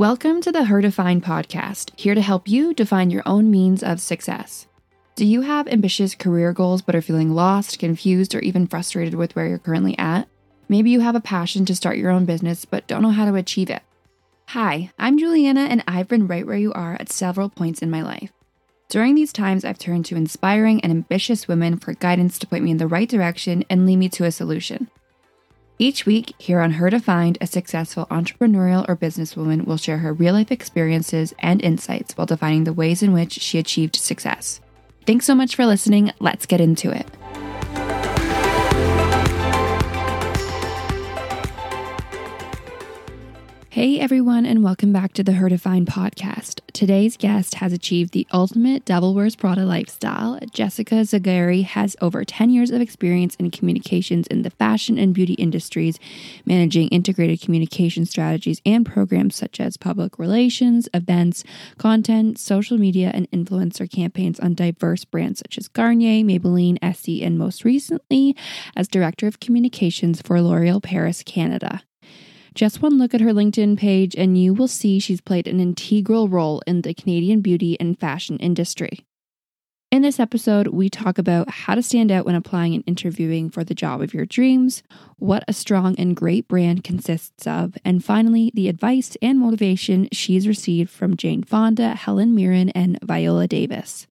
Welcome to the Her Define podcast, here to help you define your own means of success. Do you have ambitious career goals but are feeling lost, confused, or even frustrated with where you're currently at? Maybe you have a passion to start your own business but don't know how to achieve it. Hi, I'm Juliana, and I've been right where you are at several points in my life. During these times, I've turned to inspiring and ambitious women for guidance to point me in the right direction and lead me to a solution. Each week, here on Her Define, a successful entrepreneurial or businesswoman will share her real life experiences and insights while defining the ways in which she achieved success. Thanks so much for listening. Let's get into it. Hey everyone, and welcome back to the Her Define podcast. Today's guest has achieved the ultimate Devil Wears Prada lifestyle. Jessica Zagarry has over 10 years of experience in communications in the fashion and beauty industries, managing integrated communication strategies and programs such as public relations, events, content, social media, and influencer campaigns on diverse brands such as Garnier, Maybelline, Essie, and most recently as Director of Communications for L'Oreal Paris, Canada. Just one look at her LinkedIn page, and you will see she's played an integral role in the Canadian beauty and fashion industry. In this episode, we talk about how to stand out when applying and interviewing for the job of your dreams, what a strong and great brand consists of, and finally, the advice and motivation she's received from Jane Fonda, Helen Mirren, and Viola Davis.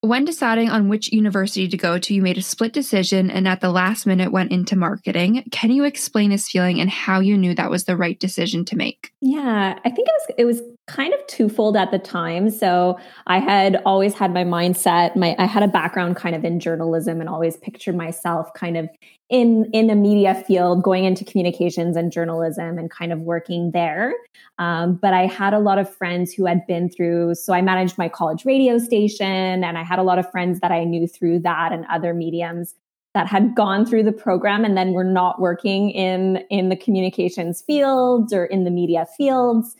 When deciding on which university to go to, you made a split decision and at the last minute went into marketing. Can you explain this feeling and how you knew that was the right decision to make? Yeah, I think it was it was kind of twofold at the time. So I had always had my mindset, my I had a background kind of in journalism and always pictured myself kind of in in a media field going into communications and journalism and kind of working there um, but i had a lot of friends who had been through so i managed my college radio station and i had a lot of friends that i knew through that and other mediums that had gone through the program and then were not working in in the communications fields or in the media fields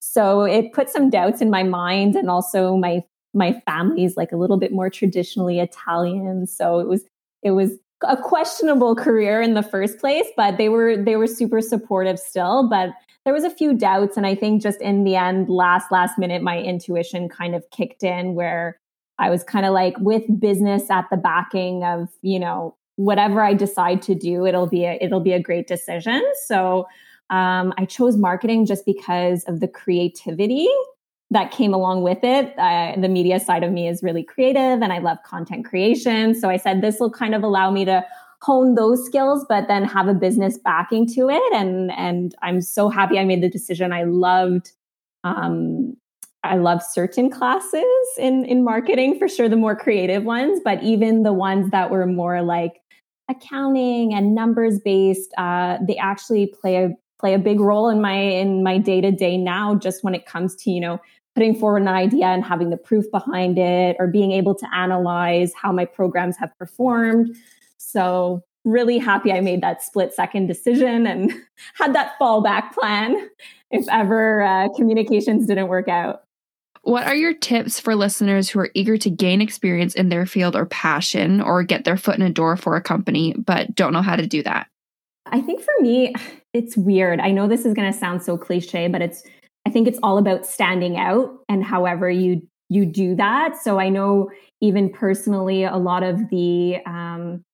so it put some doubts in my mind and also my my family's like a little bit more traditionally italian so it was it was a questionable career in the first place, but they were they were super supportive still. But there was a few doubts, and I think just in the end, last last minute, my intuition kind of kicked in where I was kind of like with business at the backing of you know whatever I decide to do, it'll be a, it'll be a great decision. So um, I chose marketing just because of the creativity that came along with it. Uh, the media side of me is really creative and I love content creation. So I said this will kind of allow me to hone those skills, but then have a business backing to it. And and I'm so happy I made the decision. I loved um, I love certain classes in in marketing for sure, the more creative ones, but even the ones that were more like accounting and numbers based, uh, they actually play a play a big role in my in my day to day now. Just when it comes to you know putting forward an idea and having the proof behind it or being able to analyze how my programs have performed. So, really happy I made that split second decision and had that fallback plan if ever uh, communications didn't work out. What are your tips for listeners who are eager to gain experience in their field or passion or get their foot in a door for a company but don't know how to do that? I think for me, it's weird. I know this is going to sound so cliche, but it's I think it's all about standing out and however you you do that. So I know even personally, a lot of the um,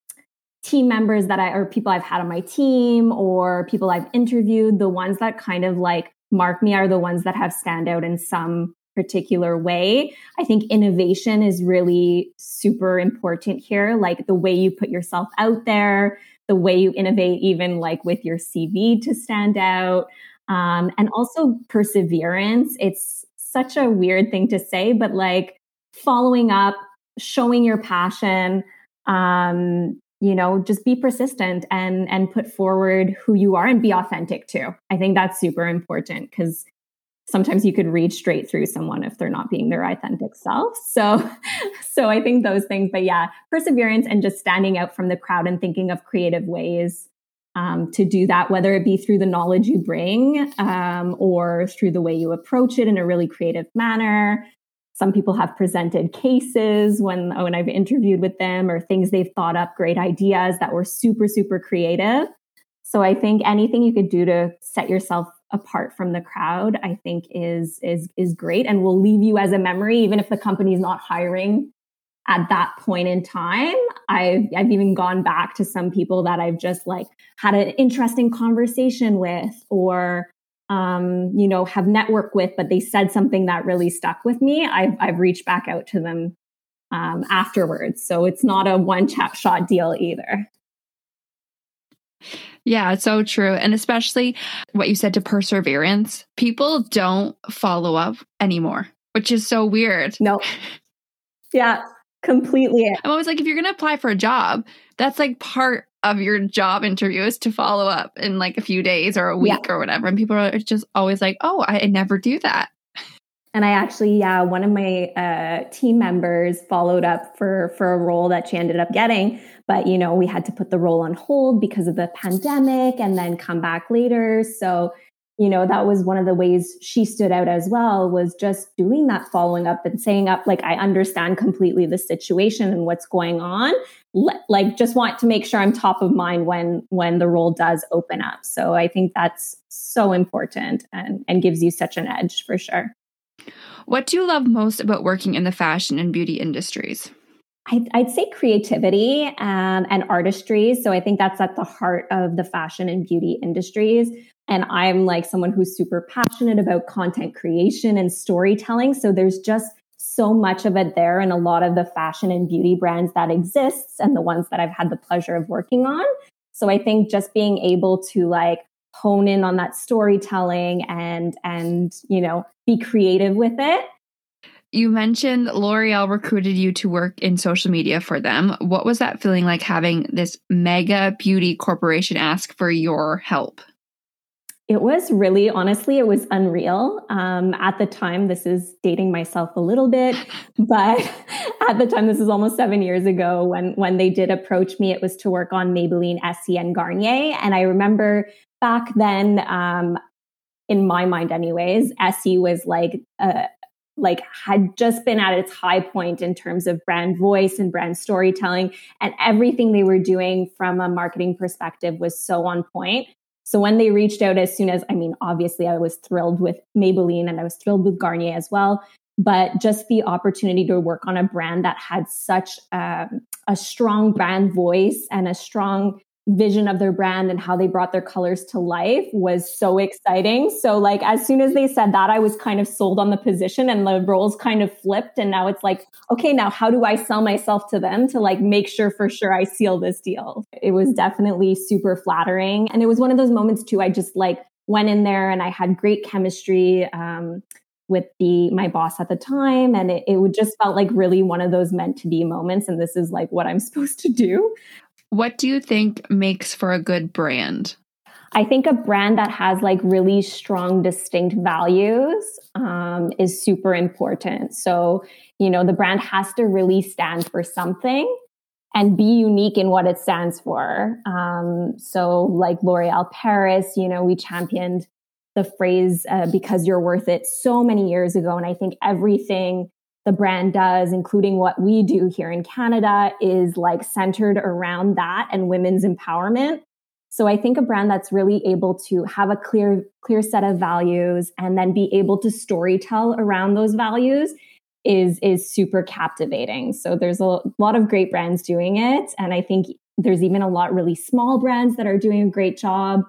team members that I or people I've had on my team or people I've interviewed, the ones that kind of like mark me are the ones that have stand out in some particular way. I think innovation is really super important here, like the way you put yourself out there, the way you innovate, even like with your CV to stand out um, and also perseverance. It's such a weird thing to say, but like following up, showing your passion, um, you know, just be persistent and and put forward who you are and be authentic too. I think that's super important because sometimes you could read straight through someone if they're not being their authentic self. So so I think those things, but yeah, perseverance and just standing out from the crowd and thinking of creative ways um, to do that, whether it be through the knowledge you bring um, or through the way you approach it in a really creative manner. Some people have presented cases when, when I've interviewed with them or things they've thought up, great ideas that were super, super creative. So I think anything you could do to set yourself apart from the crowd, I think is is is great and will leave you as a memory, even if the company is not hiring at that point in time. I've I've even gone back to some people that I've just like had an interesting conversation with or um, you know, have networked with, but they said something that really stuck with me. I've I've reached back out to them um, afterwards. So it's not a one chat shot deal either. Yeah, it's so true. And especially what you said to perseverance, people don't follow up anymore, which is so weird. No. Yeah, completely. I'm always like, if you're going to apply for a job, that's like part of your job interview is to follow up in like a few days or a week yeah. or whatever. And people are just always like, oh, I never do that. And I actually, yeah, one of my uh, team members followed up for for a role that she ended up getting, but you know, we had to put the role on hold because of the pandemic, and then come back later. So, you know, that was one of the ways she stood out as well was just doing that following up and saying up like I understand completely the situation and what's going on. like, just want to make sure I'm top of mind when when the role does open up. So I think that's so important and and gives you such an edge for sure. What do you love most about working in the fashion and beauty industries? I'd, say creativity um, and artistry. So I think that's at the heart of the fashion and beauty industries. And I'm like someone who's super passionate about content creation and storytelling. So there's just so much of it there and a lot of the fashion and beauty brands that exists and the ones that I've had the pleasure of working on. So I think just being able to like hone in on that storytelling and and you know be creative with it you mentioned L'Oreal recruited you to work in social media for them. What was that feeling like having this mega beauty corporation ask for your help? It was really, honestly, it was unreal. Um, at the time, this is dating myself a little bit, but at the time, this is almost seven years ago when when they did approach me. It was to work on Maybelline, Essie, and Garnier, and I remember back then, um, in my mind, anyways, Essie was like uh, like had just been at its high point in terms of brand voice and brand storytelling and everything they were doing from a marketing perspective was so on point. So when they reached out as soon as i mean obviously i was thrilled with maybelline and i was thrilled with garnier as well but just the opportunity to work on a brand that had such um, a strong brand voice and a strong vision of their brand and how they brought their colors to life was so exciting. So like as soon as they said that I was kind of sold on the position and the roles kind of flipped. And now it's like okay now how do I sell myself to them to like make sure for sure I seal this deal. It was definitely super flattering. And it was one of those moments too I just like went in there and I had great chemistry um, with the my boss at the time. And it, it would just felt like really one of those meant to be moments. And this is like what i'm supposed to do what do you think makes for a good brand? I think a brand that has like really strong, distinct values um, is super important. So, you know, the brand has to really stand for something and be unique in what it stands for. Um, so, like L'Oreal Paris, you know, we championed the phrase uh, because you're worth it so many years ago. And I think everything the brand does, including what we do here in Canada, is like centered around that and women's empowerment. So I think a brand that's really able to have a clear, clear set of values and then be able to storytell around those values is, is super captivating. So there's a lot of great brands doing it. And I think there's even a lot really small brands that are doing a great job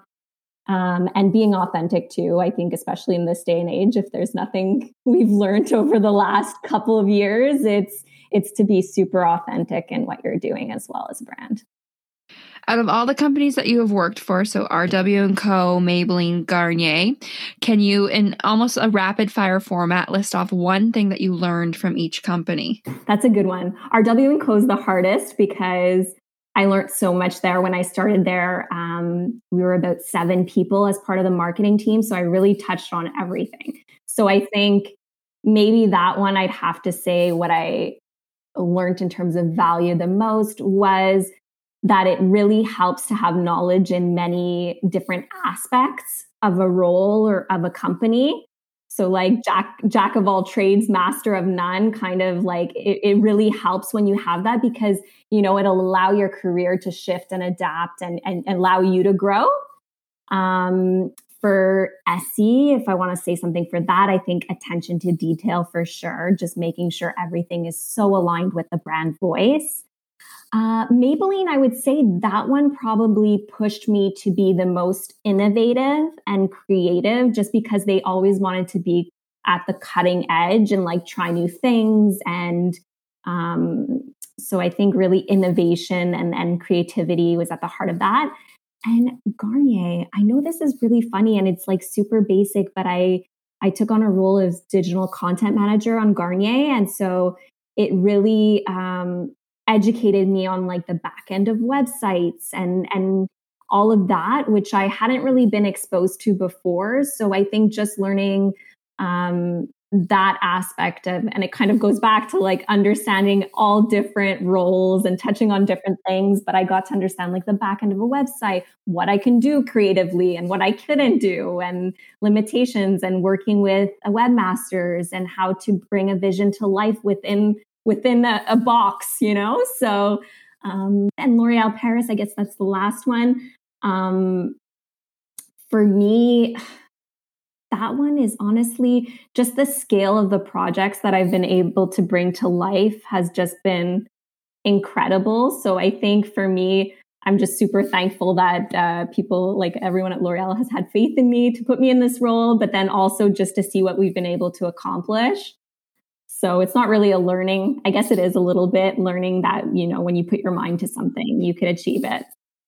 um, and being authentic too. I think, especially in this day and age, if there's nothing we've learned over the last couple of years, it's it's to be super authentic in what you're doing as well as a brand. Out of all the companies that you have worked for, so RW and Co, Maybelline, Garnier, can you, in almost a rapid fire format, list off one thing that you learned from each company? That's a good one. RW and Co is the hardest because I learned so much there when I started there. Um, we were about seven people as part of the marketing team. So I really touched on everything. So I think maybe that one I'd have to say what I learned in terms of value the most was that it really helps to have knowledge in many different aspects of a role or of a company so like jack jack of all trades, master of none, kind of like it, it really helps when you have that because you know it'll allow your career to shift and adapt and, and, and allow you to grow. Um, for Essie, if I want to say something for that, I think attention to detail for sure, just making sure everything is so aligned with the brand voice. Uh, Maybelline, I would say that one probably pushed me to be the most innovative and creative just because they always wanted to be at the cutting edge and like try new things. And um, so I think really innovation and, and creativity was at the heart of that. And Garnier, I know this is really funny and it's like super basic, but I I took on a role as digital content manager on Garnier, and so it really um, educated me on like the back end of websites and and all of that, which I hadn't really been exposed to before. So I think just learning um, that aspect of and it kind of goes back to like understanding all different roles and touching on different things but i got to understand like the back end of a website what i can do creatively and what i couldn't do and limitations and working with webmasters and how to bring a vision to life within within a, a box you know so um and l'oreal paris i guess that's the last one um for me that one is honestly just the scale of the projects that I've been able to bring to life has just been incredible. So I think for me, I'm just super thankful that uh, people like everyone at L'Oreal has had faith in me to put me in this role, but then also just to see what we've been able to accomplish. So it's not really a learning. I guess it is a little bit learning that, you know, when you put your mind to something, you could achieve it.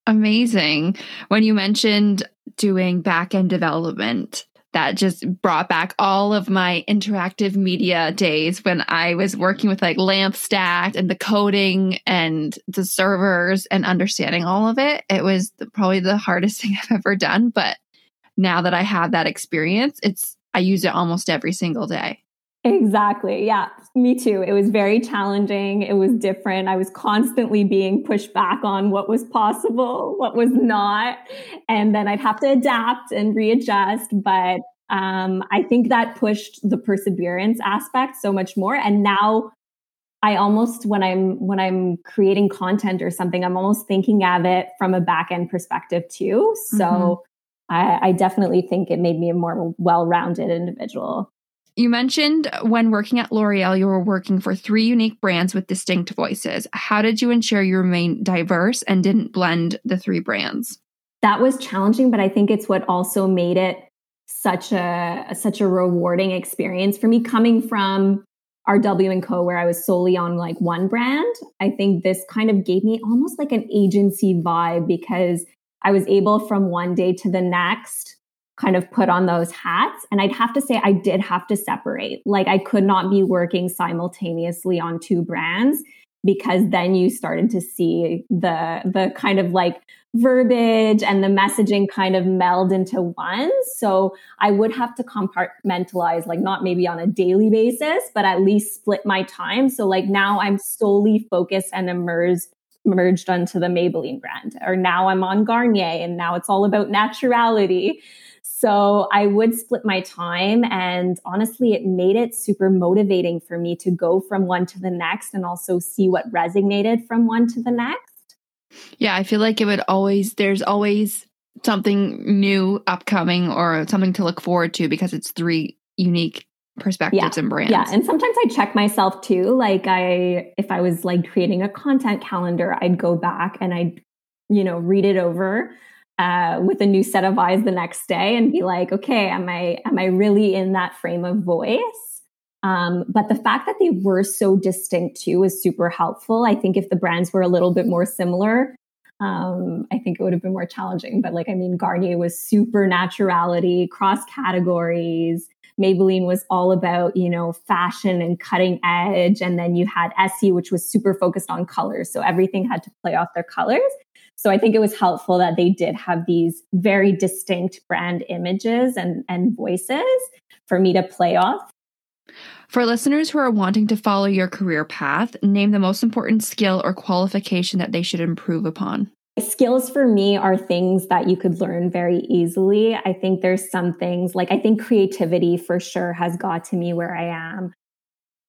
Amazing. When you mentioned doing back end development, that just brought back all of my interactive media days when I was working with like Lamp LampStack and the coding and the servers and understanding all of it. It was probably the hardest thing I've ever done. But now that I have that experience, it's, I use it almost every single day. Exactly. Yeah, me too. It was very challenging. It was different. I was constantly being pushed back on what was possible, what was not. And then I'd have to adapt and readjust. But um, I think that pushed the perseverance aspect so much more. And now I almost when I'm when I'm creating content or something, I'm almost thinking of it from a back end perspective too. So mm-hmm. I, I definitely think it made me a more well-rounded individual. You mentioned when working at L'Oreal, you were working for three unique brands with distinct voices. How did you ensure you remained diverse and didn't blend the three brands? That was challenging, but I think it's what also made it such a such a rewarding experience for me coming from RW and Co where I was solely on like one brand. I think this kind of gave me almost like an agency vibe because I was able from one day to the next kind of put on those hats. And I'd have to say, I did have to separate. Like, I could not be working simultaneously on two brands because then you started to see the the kind of like verbiage and the messaging kind of meld into one so i would have to compartmentalize like not maybe on a daily basis but at least split my time so like now i'm solely focused and immersed merged onto the maybelline brand or now i'm on garnier and now it's all about naturality so I would split my time. And honestly, it made it super motivating for me to go from one to the next and also see what resonated from one to the next. Yeah, I feel like it would always, there's always something new upcoming or something to look forward to because it's three unique perspectives yeah. and brands. Yeah. And sometimes I check myself too. Like I if I was like creating a content calendar, I'd go back and I'd, you know, read it over uh, with a new set of eyes the next day and be like, okay, am I am I really in that frame of voice? Um, but the fact that they were so distinct too was super helpful. I think if the brands were a little bit more similar, um, I think it would have been more challenging. But like, I mean, Garnier was super naturality, cross categories. Maybelline was all about, you know, fashion and cutting edge. And then you had Essie, which was super focused on colors. So everything had to play off their colors. So I think it was helpful that they did have these very distinct brand images and, and voices for me to play off. For listeners who are wanting to follow your career path, name the most important skill or qualification that they should improve upon. Skills for me are things that you could learn very easily. I think there's some things like I think creativity for sure has got to me where I am.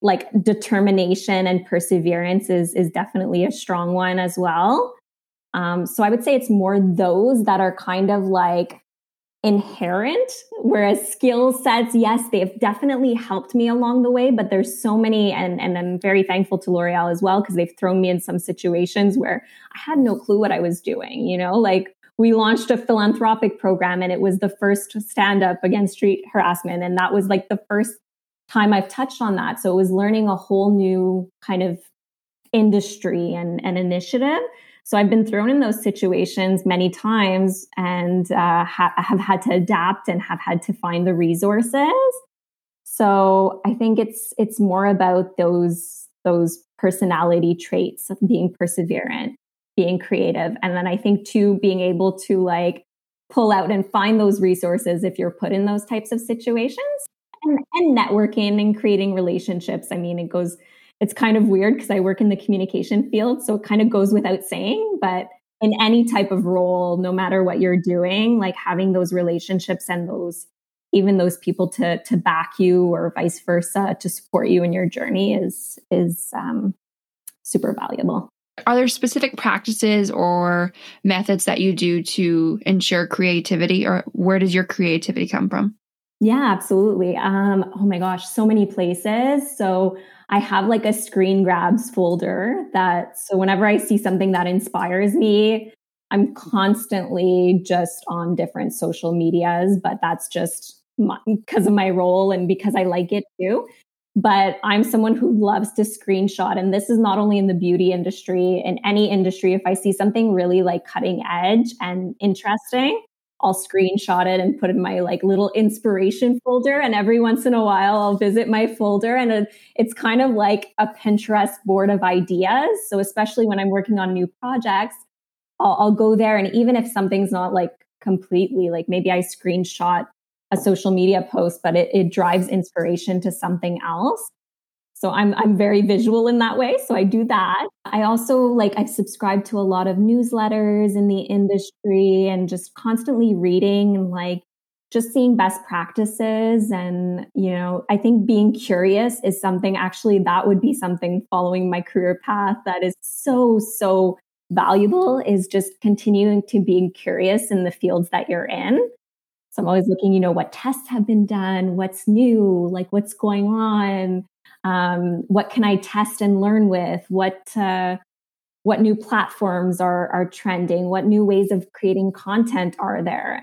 Like determination and perseverance is is definitely a strong one as well. Um, so I would say it's more those that are kind of like inherent whereas skill sets yes they've definitely helped me along the way but there's so many and and i'm very thankful to l'oreal as well because they've thrown me in some situations where i had no clue what i was doing you know? Like we launched a philanthropic program and it was the first stand up against street harassment and that was like the first time i've touched on that. So it was learning a whole new kind of industry and, and initiative so I've been thrown in those situations many times and uh, ha- have had to adapt and have had to find the resources. So I think it's it's more about those those personality traits of being perseverant, being creative, and then I think too being able to like pull out and find those resources if you're put in those types of situations and, and networking and creating relationships. I mean, it goes it's kind of weird because I work in the communication field. So it kind of goes without saying, but in any type of role, no matter what you're doing, like having those relationships and those even those people to to back you or vice versa to support you in your journey is is um, super valuable. Are there specific practices or methods that you do to ensure creativity, or where does your creativity come from? Yeah, absolutely. Um, oh my gosh, so many places. So I have like a screen grabs folder that so whenever I see something that inspires me, I'm constantly just on different social medias, but that's just because of my role and because I like it too. But I'm someone who loves to screenshot. And this is not only in the beauty industry, in any industry. If I see something really like cutting edge and interesting, I'll screenshot it and put in my like little inspiration folder. And every once in a while, I'll visit my folder and it's kind of like a Pinterest board of ideas. So, especially when I'm working on new projects, I'll, I'll go there. And even if something's not like completely, like maybe I screenshot a social media post, but it, it drives inspiration to something else. So I'm I'm very visual in that way. So I do that. I also like I subscribe to a lot of newsletters in the industry and just constantly reading and like just seeing best practices and you know i think being curious is something actually that would be something following my career path that is so so valuable is just continuing to be curious in the fields that you're in so i'm always looking you know what tests have been done what's new like what's going on um, what can I test and learn with? What uh, what new platforms are are trending? What new ways of creating content are there?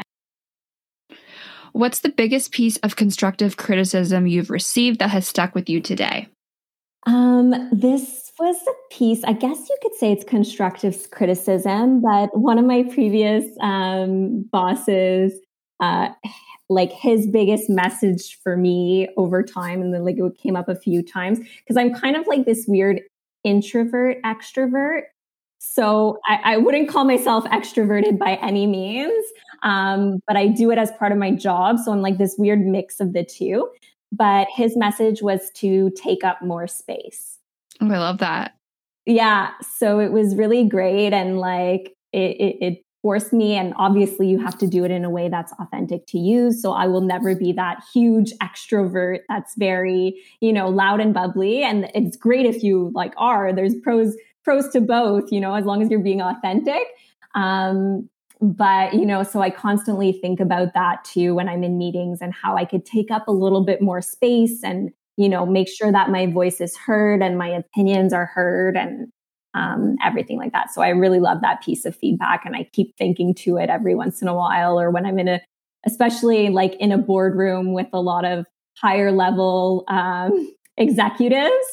What's the biggest piece of constructive criticism you've received that has stuck with you today? Um, this was a piece, I guess you could say it's constructive criticism, but one of my previous um, bosses uh, like his biggest message for me over time and then like it came up a few times because i'm kind of like this weird introvert extrovert. So I, I, wouldn't call myself extroverted by any means um, but i do it as part of my job so i'm like this weird mix of the two. But his message was to take up more space. Oh, i love that. Yeah so it was really great and like it, it, it force me. And obviously, you have to do it in a way that's authentic to you. So I will never be that huge extrovert that's very, you know, loud and bubbly. And it's great if you like are. There's pros pros to both, you know, as long as you're being authentic. Um, but you know so i constantly think about that too when i'm in meetings and how i could take up a little bit more space and you know make sure that my voice is heard and my opinions are heard and um, everything like that. So I really love that piece of feedback and I keep thinking to it every once in a while or when I'm in a, especially like in a boardroom with a lot of higher level um, executives.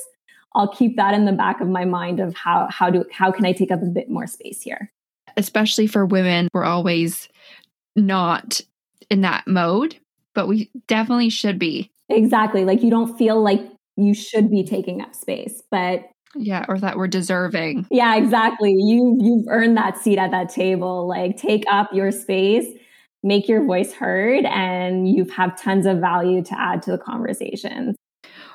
I'll keep that in the back of my mind of how how do how can I take up a bit more space here. Especially for women, we're always not in that mode, but we definitely should be. Exactly. Like you don't feel like you should be taking up space, but yeah, or that we're deserving. Yeah, exactly. You you've earned that seat at that table. Like take up your space, make your voice heard and you have tons of value to add to the conversation.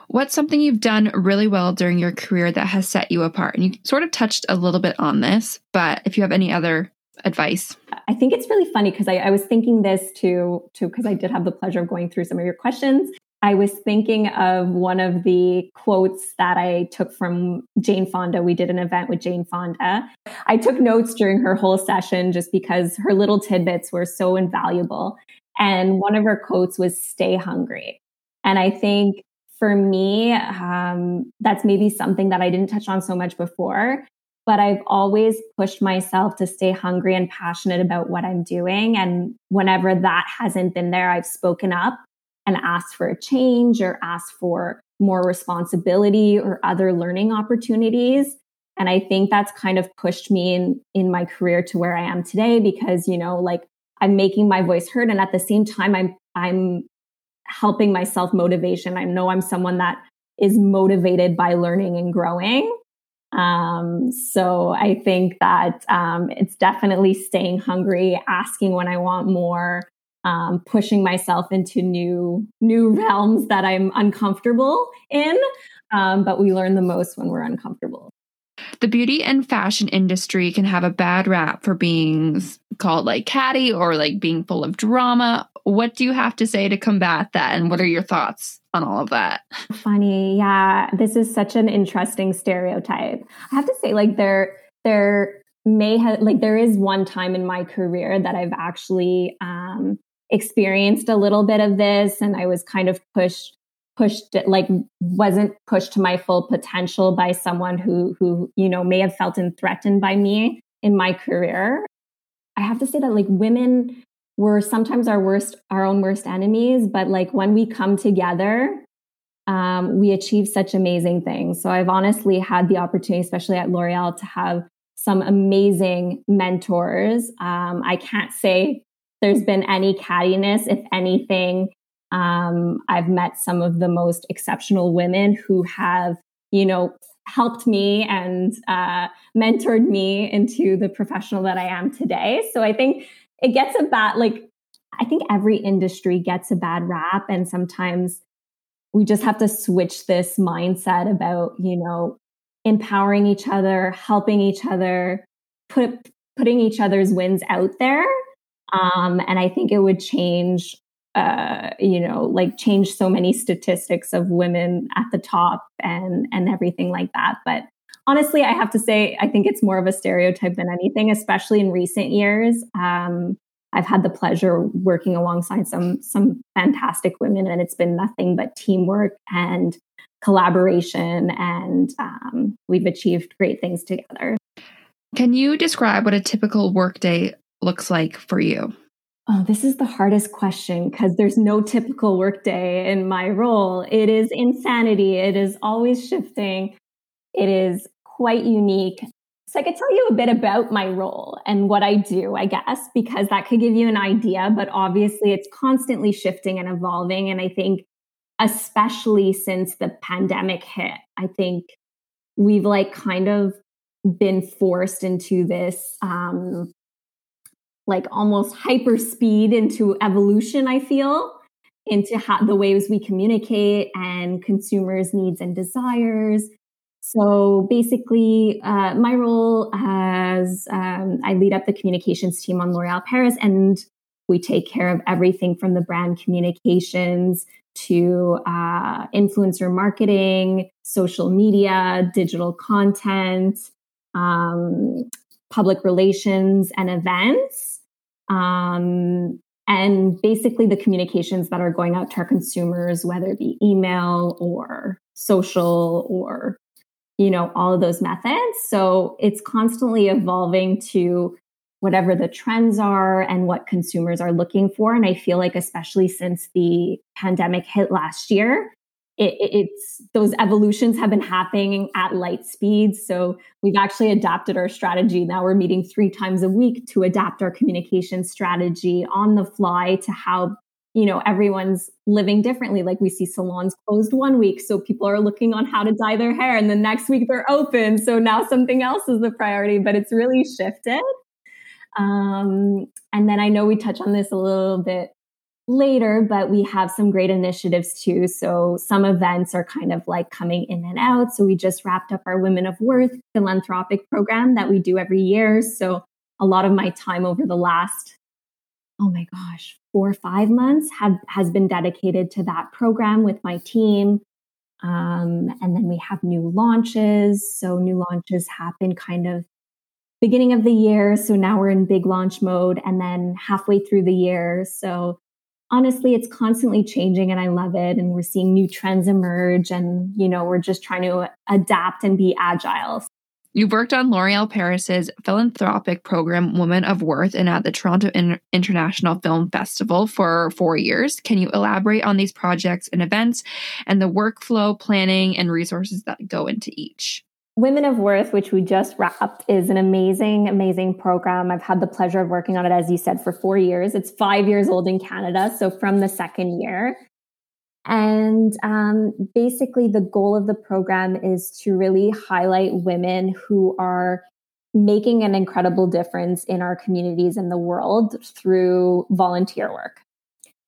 What's something you've done really well during your career that has set you apart? And you sort of touched a little bit on this, but if you have any other advice. I think it's really funny because I, I, was thinking this too, too, because I did have the pleasure of going through some of your questions. I was thinking of one of the quotes that I took from Jane Fonda. We did an event with Jane Fonda. I took notes during her whole session just because her little tidbits were so invaluable. And one of her quotes was stay hungry. And I think for me, um, that's maybe something that I didn't touch on so much before, but I've always pushed myself to stay hungry and passionate about what I'm doing. And whenever that hasn't been there, I've spoken up and asked for a change or ask for more responsibility or other learning opportunities. And I think that's kind of pushed me in, in my career to where I am today because, you know, like I'm making my voice heard. And at the same time, I'm, I'm helping myself motivation. I know I'm someone that is motivated by learning and growing. Um, so I think that um, it's definitely staying hungry, asking when I want more, um, pushing myself into new new realms that I'm uncomfortable in. Um, but we learn the most when we're uncomfortable. The beauty and fashion industry can have a bad rap for being called like catty or like being full of drama. What do you have to say to combat that? And what are your thoughts on all of that? Funny. Yeah. This is such an interesting stereotype. I have to say, like, there, there may have, like, there is one time in my career that I've actually um, experienced a little bit of this and I was kind of pushed pushed like wasn't pushed to my full potential by someone who who you know may have felt and threatened by me in my career. I have to say that like women were sometimes our worst our own worst enemies but like when we come together um, we achieve such amazing things. So i've honestly had the opportunity especially at l'oreal to have some amazing mentors. Um, i can't say there's been any cattiness if anything um, I've met some of the most exceptional women who have, you know, helped me and uh, mentored me into the professional that I am today. So I think it gets a bad, like, I think every industry gets a bad rap. And sometimes we just have to switch this mindset about, you know, empowering each other, helping each other, put, putting each other's wins out there. Um, and I think it would change uh, you know, like change so many statistics of women at the top and and everything like that. But honestly, I have to say, I think it's more of a stereotype than anything, especially in recent years. Um, I've had the pleasure working alongside some some fantastic women, and it's been nothing but teamwork and collaboration, and um, we've achieved great things together. Can you describe what a typical workday looks like for you? Oh, this is the hardest question because there's no typical workday in my role. It is insanity. It is always shifting. It is quite unique. So I could tell you a bit about my role and what I do, I guess, because that could give you an idea. But obviously, it's constantly shifting and evolving. And I think, especially since the pandemic hit, I think we've like kind of been forced into this um, like almost hyper speed into evolution, I feel, into how, the ways we communicate and consumers' needs and desires. So basically, uh, my role as um, I lead up the communications team on L'Oreal Paris, and we take care of everything from the brand communications to uh, influencer marketing, social media, digital content, um, public relations, and events. Um, and basically the communications that are going out to our consumers, whether it be email or social or you know all of those methods. So it's constantly evolving to whatever the trends are and what consumers are looking for. And I feel like, especially since the pandemic hit last year, it, it's those evolutions have been happening at light speed. So we've actually adapted our strategy. Now we're meeting three times a week to adapt our communication strategy on the fly to how you know everyone's living differently like we see salons closed one week so people are looking on how to dye their hair and the next week they're open so now something else is the priority but it's really shifted um, and then i know we touch on this a little bit later, but we have some great initiatives too. So some events are kind of like coming in and out. So we just wrapped up our Women of Worth philanthropic program that we do every year. So a lot of my time over the last, oh my gosh, four or five months have has been dedicated to that program with my team. Um, and then we have new launches. So new launches happen kind of beginning of the year. So now we're in big launch mode and then halfway through the year. So honestly, it's constantly changing and I love it. And we're seeing new trends emerge and, you know, we're just trying to adapt and be agile. You've worked on L'Oreal Paris's philanthropic program, Women of Worth, and at the Toronto International Film Festival for four years. Can you elaborate on these projects and events and the workflow, planning, and resources that go into each? Women of Worth, which we just wrapped, is an amazing, amazing program. I've had the pleasure of working on it, as you said, for four years. It's five years old in Canada. So from the second year, and um, basically, the goal of the program is to really highlight women who are making an incredible difference in our communities and the world through volunteer work.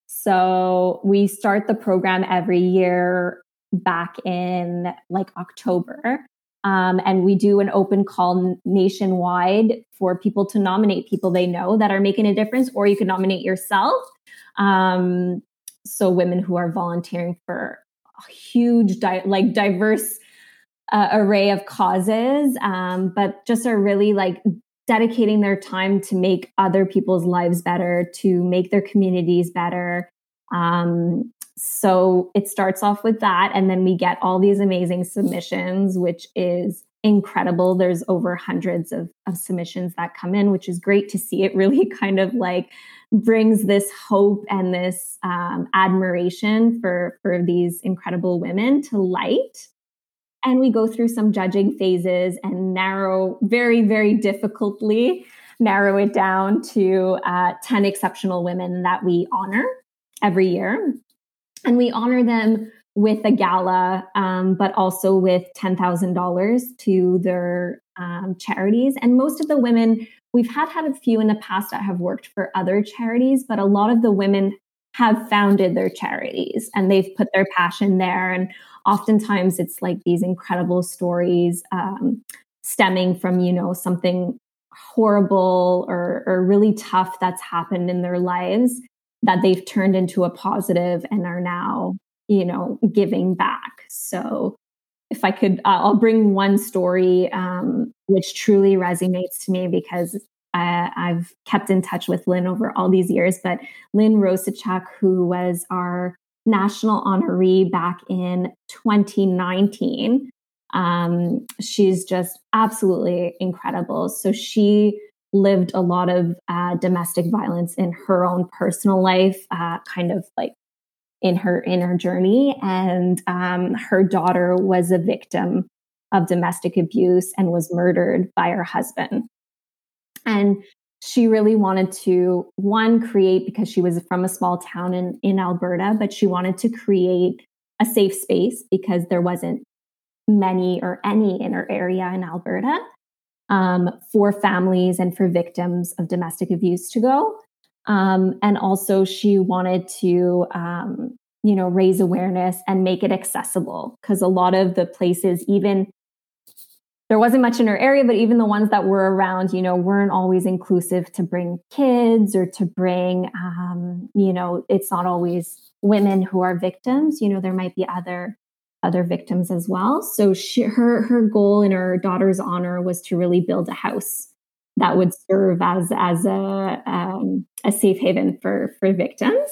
So we start the program every year back in like October. Um, and we do an open call nationwide for people to nominate people they know that are making a difference, or you can nominate yourself. Um, so women who are volunteering for a huge di- like diverse uh, array of causes um, but just are really like dedicating their time to make other people's lives better to make their communities better um, so it starts off with that and then we get all these amazing submissions which is incredible. There's over hundreds of, of submissions that come in which is great to see. It really kind of like brings this hope and this um, admiration for for these incredible women to light. And we go through some judging phases and narrow very very difficultly narrow it down to uh, 10 exceptional women that we honor every year and we honor them with a gala um, but also with $10000 to their um, charities and most of the women We've had had a few in the past that have worked for other charities, but a lot of the women have founded their charities and they've put their passion there. And oftentimes it's like these incredible stories um, stemming from, you know, something horrible or, or really tough that's happened in their lives that they've turned into a positive and are now, you know, giving back. So if I could, uh, I'll bring one story um, which truly resonates to me because I, have kept in touch with Lynn over all these years. But Lynn Rosachuk, who was our national honoree back in 2019, um, she's just absolutely incredible. So she lived a lot of uh, domestic violence in her own personal life, uh, kind of like in her in her journey. And um, her daughter was a victim of domestic abuse and was murdered by her husband. And she really wanted to one create because she was from a small town in, in alberta but she wanted to create a safe space because there wasn't many or any in her area in alberta um, for families and for victims of domestic abuse to go um, and also, she wanted to, um, you know, raise awareness and make it accessible because a lot of the places, even there wasn't much in her area, but even the ones that were around, you know, weren't always inclusive to bring kids or to bring, um, you know, it's not always women who are victims. You know, there might be other other victims as well. So she, her her goal in her daughter's honor was to really build a house that would serve as as a um, a safe haven for for victims.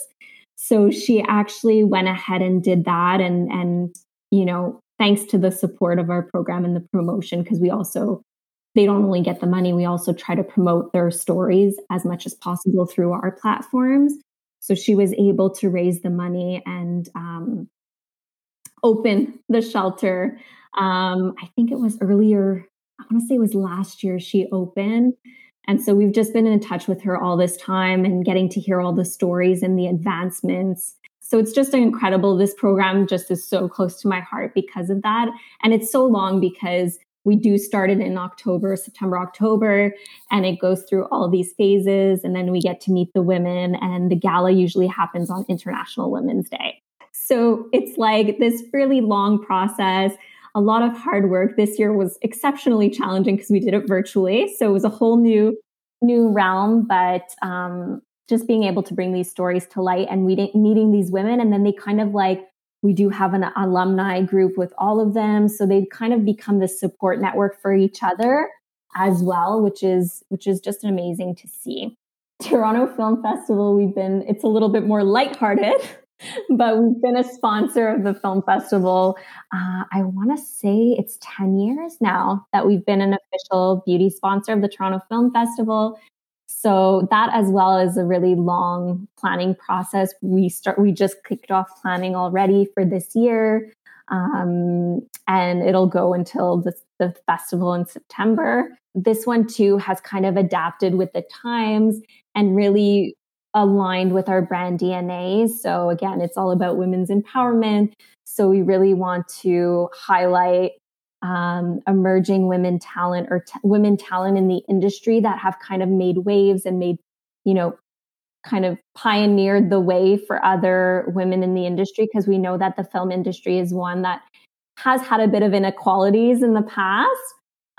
So she actually went ahead and did that, and and you know thanks to the support of our program and the promotion because we also they don't only get the money we also try to promote their stories as much as possible through our platforms so she was able to raise the money and um, open the shelter um, i think it was earlier I want to say it was last year she opened. And so we've just been in touch with her all this time and getting to hear all the stories and the advancements. So it's just incredible. This program just is so close to my heart because of that. And it's so long because we do start it in October, September, October, and it goes through all these phases. And then we get to meet the women, and the gala usually happens on International Women's Day. So it's like this really long process a lot of hard work. This year was exceptionally challenging because we did it virtually. So it was a whole new, new realm, but um, just being able to bring these stories to light and meeting, these women. And then they kind of like, we do have an alumni group with all of them. So they've kind of become this support network for each other as well, which is, which is just amazing to see. Toronto Film Festival, we've been, it's a little bit more lighthearted, but we've been a sponsor of the film festival. Uh, I want to say it's 10 years now that we've been an official beauty sponsor of the Toronto Film Festival. So that as well is a really long planning process. We start, we just kicked off planning already for this year. Um, and it'll go until the, the festival in September. This one too has kind of adapted with the times and really aligned with our brand DNA. So again, it's all about women's empowerment. So we really want to highlight um, emerging women talent or t- women talent in the industry that have kind of made waves and made, you know, kind of pioneered the way for other women in the industry because we know that the film industry is one that has had a bit of inequalities in the past.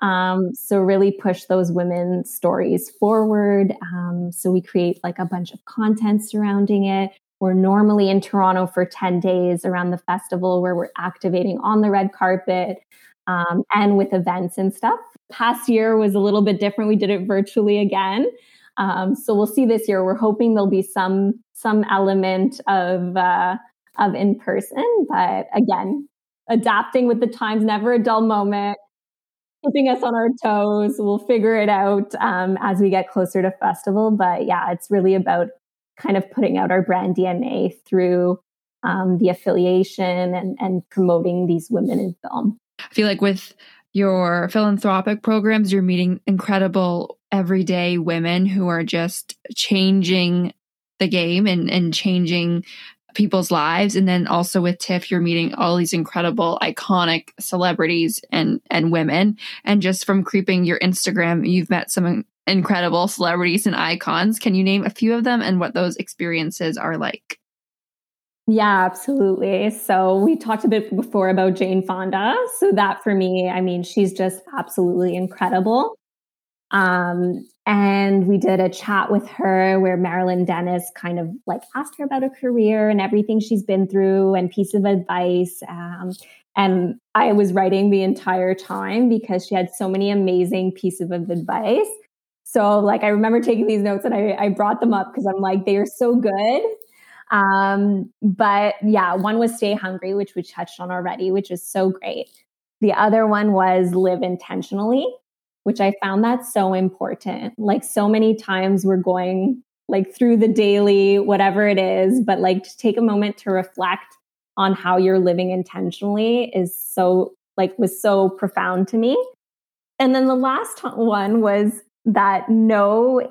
Um, so really push those women stories forward. Um, so we create like a bunch of content surrounding it. We're normally in Toronto for 10 days around the festival where we're activating on the red carpet um, and with events and stuff. Past year was a little bit different. We did it virtually again. Um, so we'll see this year. We're hoping there'll be some some element of uh, of in person, but again, adapting with the times, never a dull moment. Keeping us on our toes. We'll figure it out um, as we get closer to festival. But yeah, it's really about kind of putting out our brand DNA through um, the affiliation and, and promoting these women in film. I feel like with your philanthropic programs, you're meeting incredible everyday women who are just changing the game and, and changing people's lives. And then also with TIFF, you're meeting all these incredible, iconic celebrities and, and women. And just from creeping your Instagram, you've met some incredible celebrities and icons. Can you name a few of them and what those experiences are like? Yeah, absolutely. So we talked a bit before about Jane Fonda. So that for me, I mean, she's just absolutely incredible. Um, and we did a chat with her where Marilyn Denis kind of like asked her about her career and everything she's been through and piece of advice. Um, and I was writing the entire time because she had so many amazing pieces of advice. So like I remember taking these notes and I, I brought them up because I'm like, they are so good. Um, but yeah, one was stay hungry, which we touched on already, which is so great. The other one was live intentionally, which I found that so important. Like so many times we're going like through the daily, whatever it is, but like to take a moment to reflect on how you're living intentionally is so like was so profound to me. And then the last one was that no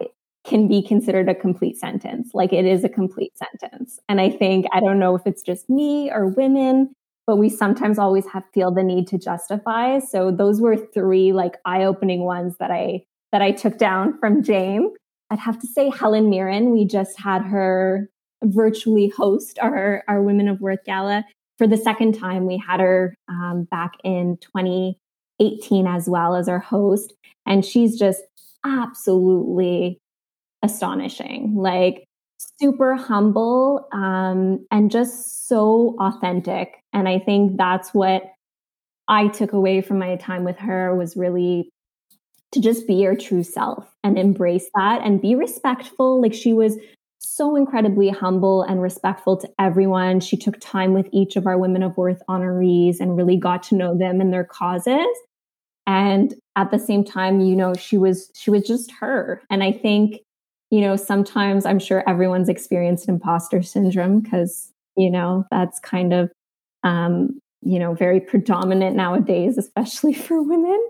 can be considered a complete sentence. Like it is a complete sentence. And I think, I don't know if it's just me or women, but we sometimes always have feel the need to justify. So those were three like eye-opening ones that I that I took down from Jane. I'd have to say Helen Mirren. We just had her virtually host our our Women of Worth Gala for the second time. We had her um, back in 2018 as well as our host, and she's just absolutely astonishing. Like super humble um, and just so authentic. And I think that's what I took away from my time with her was really to just be your true self and embrace that and be respectful. Like she was so incredibly humble and respectful to everyone. She took time with each of our Women of Worth honorees and really got to know them and their causes. And at the same time, you know, she was she was just her. And I think you know, sometimes I'm sure everyone's experienced imposter syndrome because, you know, that's kind of, um, you know, very predominant nowadays, especially for women.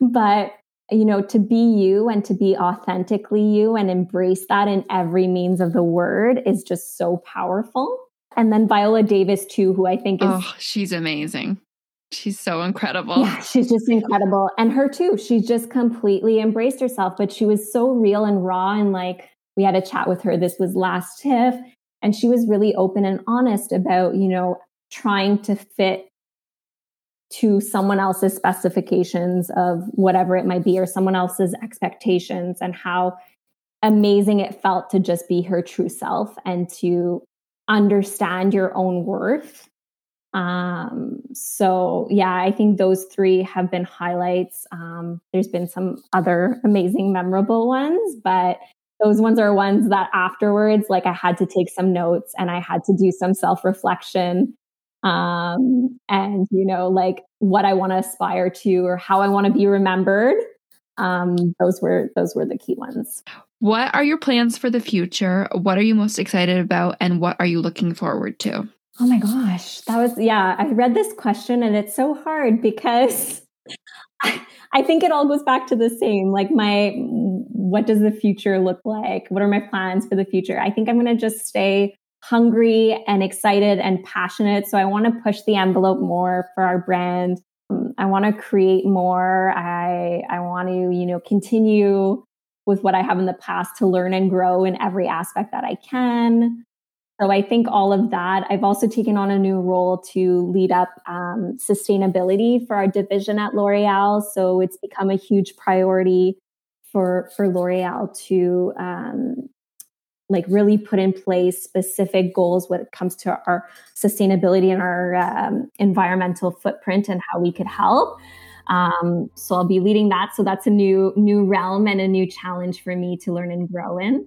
But, you know, to be you and to be authentically you and embrace that in every means of the word is just so powerful. And then Viola Davis, too, who I think is. Oh, she's amazing. She's so incredible. Yeah, she's just incredible. And her too. She just completely embraced herself, but she was so real and raw. And like, we had a chat with her. This was last TIFF. And she was really open and honest about, you know, trying to fit to someone else's specifications of whatever it might be or someone else's expectations and how amazing it felt to just be her true self and to understand your own worth um, so yeah, I think those three have been highlights. Um, there's been some other amazing, memorable ones, but those ones are ones that afterwards, like I had to take some notes and I had to do some self reflection. Um, and you know, like what I want to aspire to or how I want to be remembered. Um, those were those were the key ones. What are your plans for the future? What are you most excited about and what are you looking forward to? Oh my gosh, that was yeah, I read this question and it's so hard because I, I think it all goes back to the same. Like my what does the future look like? What are my plans for the future? I think I'm going to just stay hungry and excited and passionate. So I want to push the envelope more for our brand. I want to create more. I I want to, you know, continue with what I have in the past to learn and grow in every aspect that I can. So I think all of that. I've also taken on a new role to lead up um, sustainability for our division at L'Oreal. So it's become a huge priority for for L'Oreal to um, like really put in place specific goals when it comes to our sustainability and our um, environmental footprint and how we could help. Um, so I'll be leading that. So that's a new new realm and a new challenge for me to learn and grow in.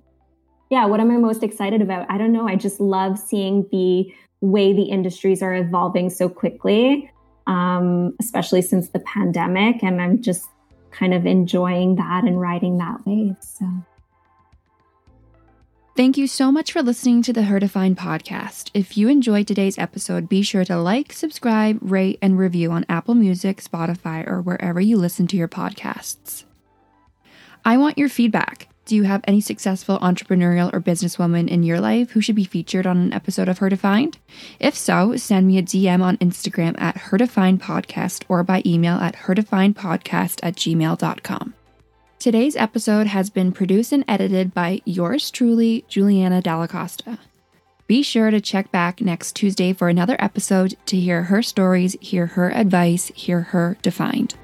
Yeah, what am I most excited about? I don't know. I just love seeing the way the industries are evolving so quickly, um, especially since the pandemic, and I'm just kind of enjoying that and riding that wave. So. Thank you so much for listening to the Her Define podcast. If you enjoyed today's episode, be sure to like, subscribe, rate, and review on Apple Music, Spotify, or wherever you listen to your podcasts. I want your feedback. Do you have any successful entrepreneurial or businesswoman in your life who should be featured on an episode of Her Defined? If so, send me a DM on Instagram at Her Defined Podcast or by email at herdefinedpodcast at gmail.com. Today's episode has been produced and edited by yours truly, Juliana Dallacosta. Be sure to check back next Tuesday for another episode to hear her stories, hear her advice, hear her defined.